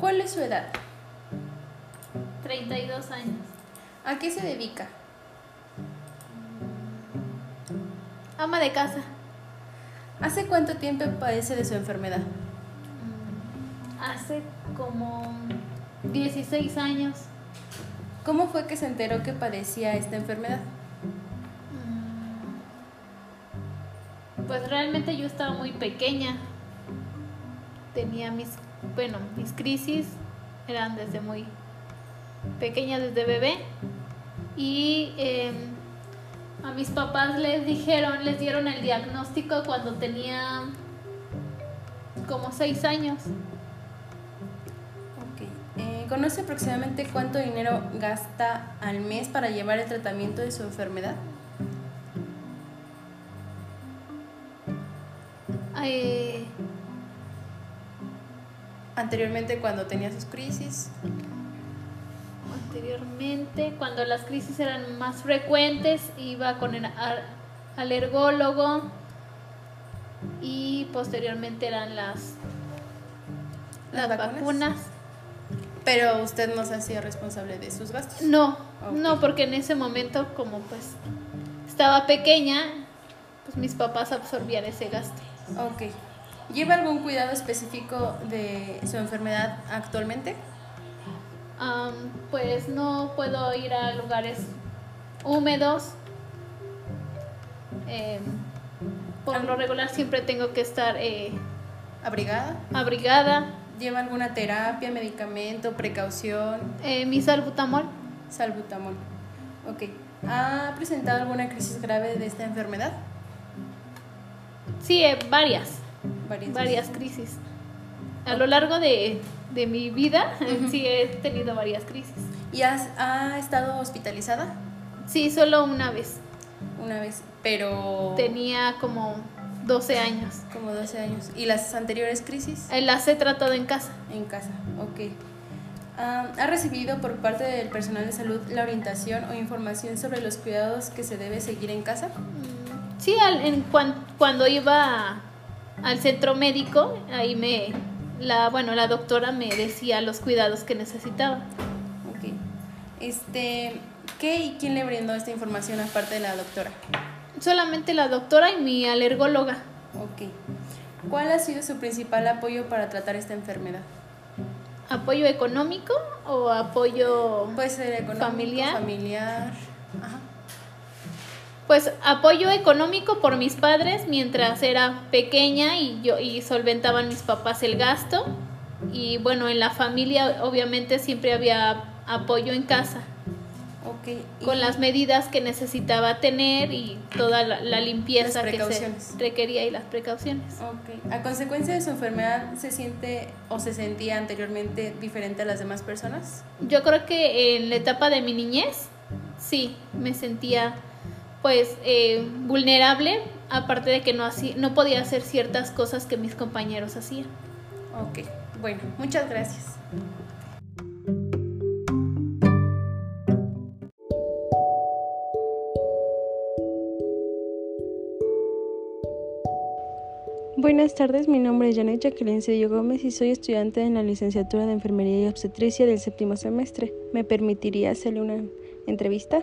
¿Cuál es su edad? 32 años. ¿A qué se dedica? Ama de casa. ¿Hace cuánto tiempo padece de su enfermedad? Hace como 16 años. ¿Cómo fue que se enteró que padecía esta enfermedad? Mm, Pues realmente yo estaba muy pequeña. Tenía mis, bueno, mis crisis eran desde muy pequeña, desde bebé. Y em, a mis papás les dijeron, les dieron el diagnóstico cuando tenía como 6 años. Ok. Eh, ¿Conoce aproximadamente cuánto dinero gasta al mes para llevar el tratamiento de su enfermedad? Eh, Anteriormente cuando tenía sus crisis. anteriormente, cuando las crisis eran más frecuentes, iba con el al- alergólogo y posteriormente eran las, ¿Las las vacunas? vacunas. Pero usted no se hacía responsable de sus gastos. No, no, porque en ese momento como pues estaba pequeña, pues mis papás absorbían ese gasto. Ok. ¿Lleva algún cuidado específico de su enfermedad actualmente? Pues no puedo ir a lugares húmedos. Em, por lo regular siempre tengo que estar eh, ¿Abrigada? abrigada. ¿Lleva alguna terapia, medicamento, precaución? Eh, mi salbutamol, Salbutamol. Ok. ¿Ha presentado alguna crisis grave de esta enfermedad? sí, eh, varias, Varias. varias crisis. A lo largo de, de mi vida sí he tenido varias crisis. ¿Y has- ha estado hospitalizada? Sí, solo una vez. Una vez, pero... Tenía como 12 años. Como 12 años. ¿Y las anteriores crisis? Eh, Las he tratado en casa. En casa, ok. Ah, ¿Ha recibido por parte del personal de salud la orientación o información sobre los cuidados que se debe seguir en casa? Mm, Sí, al- en cuan- cuando iba al centro médico, ahí me, la, bueno, la doctora me decía los cuidados que necesitaba. Ok. Este, ¿Qué y quién le brindó esta información aparte de la doctora? Solamente la doctora y mi alergóloga. Ok. ¿Cuál ha sido su principal apoyo para tratar esta enfermedad? ¿Apoyo económico o apoyo Puede ser económico, familiar? familiar. Ajá. Pues apoyo económico por mis padres mientras era pequeña y yo y solventaban mis papás el gasto. Y bueno, en la familia obviamente siempre había apoyo en casa. Ok. y- con las medidas que necesitaba tener y toda la, la limpieza que se requería y las precauciones. Ok. ¿A consecuencia de su enfermedad se siente o se sentía anteriormente diferente a las demás personas? Yo creo que en la etapa de mi niñez, sí, me sentía pues eh, vulnerable, aparte de que no, hacía, no podía hacer ciertas cosas que mis compañeros hacían. Ok. Bueno, muchas gracias. Buenas tardes, mi nombre es Janet Jacqueline Cedillo Gómez y soy estudiante en la licenciatura de Enfermería y Obstetricia del séptimo semestre. ¿Me permitiría hacerle una entrevista?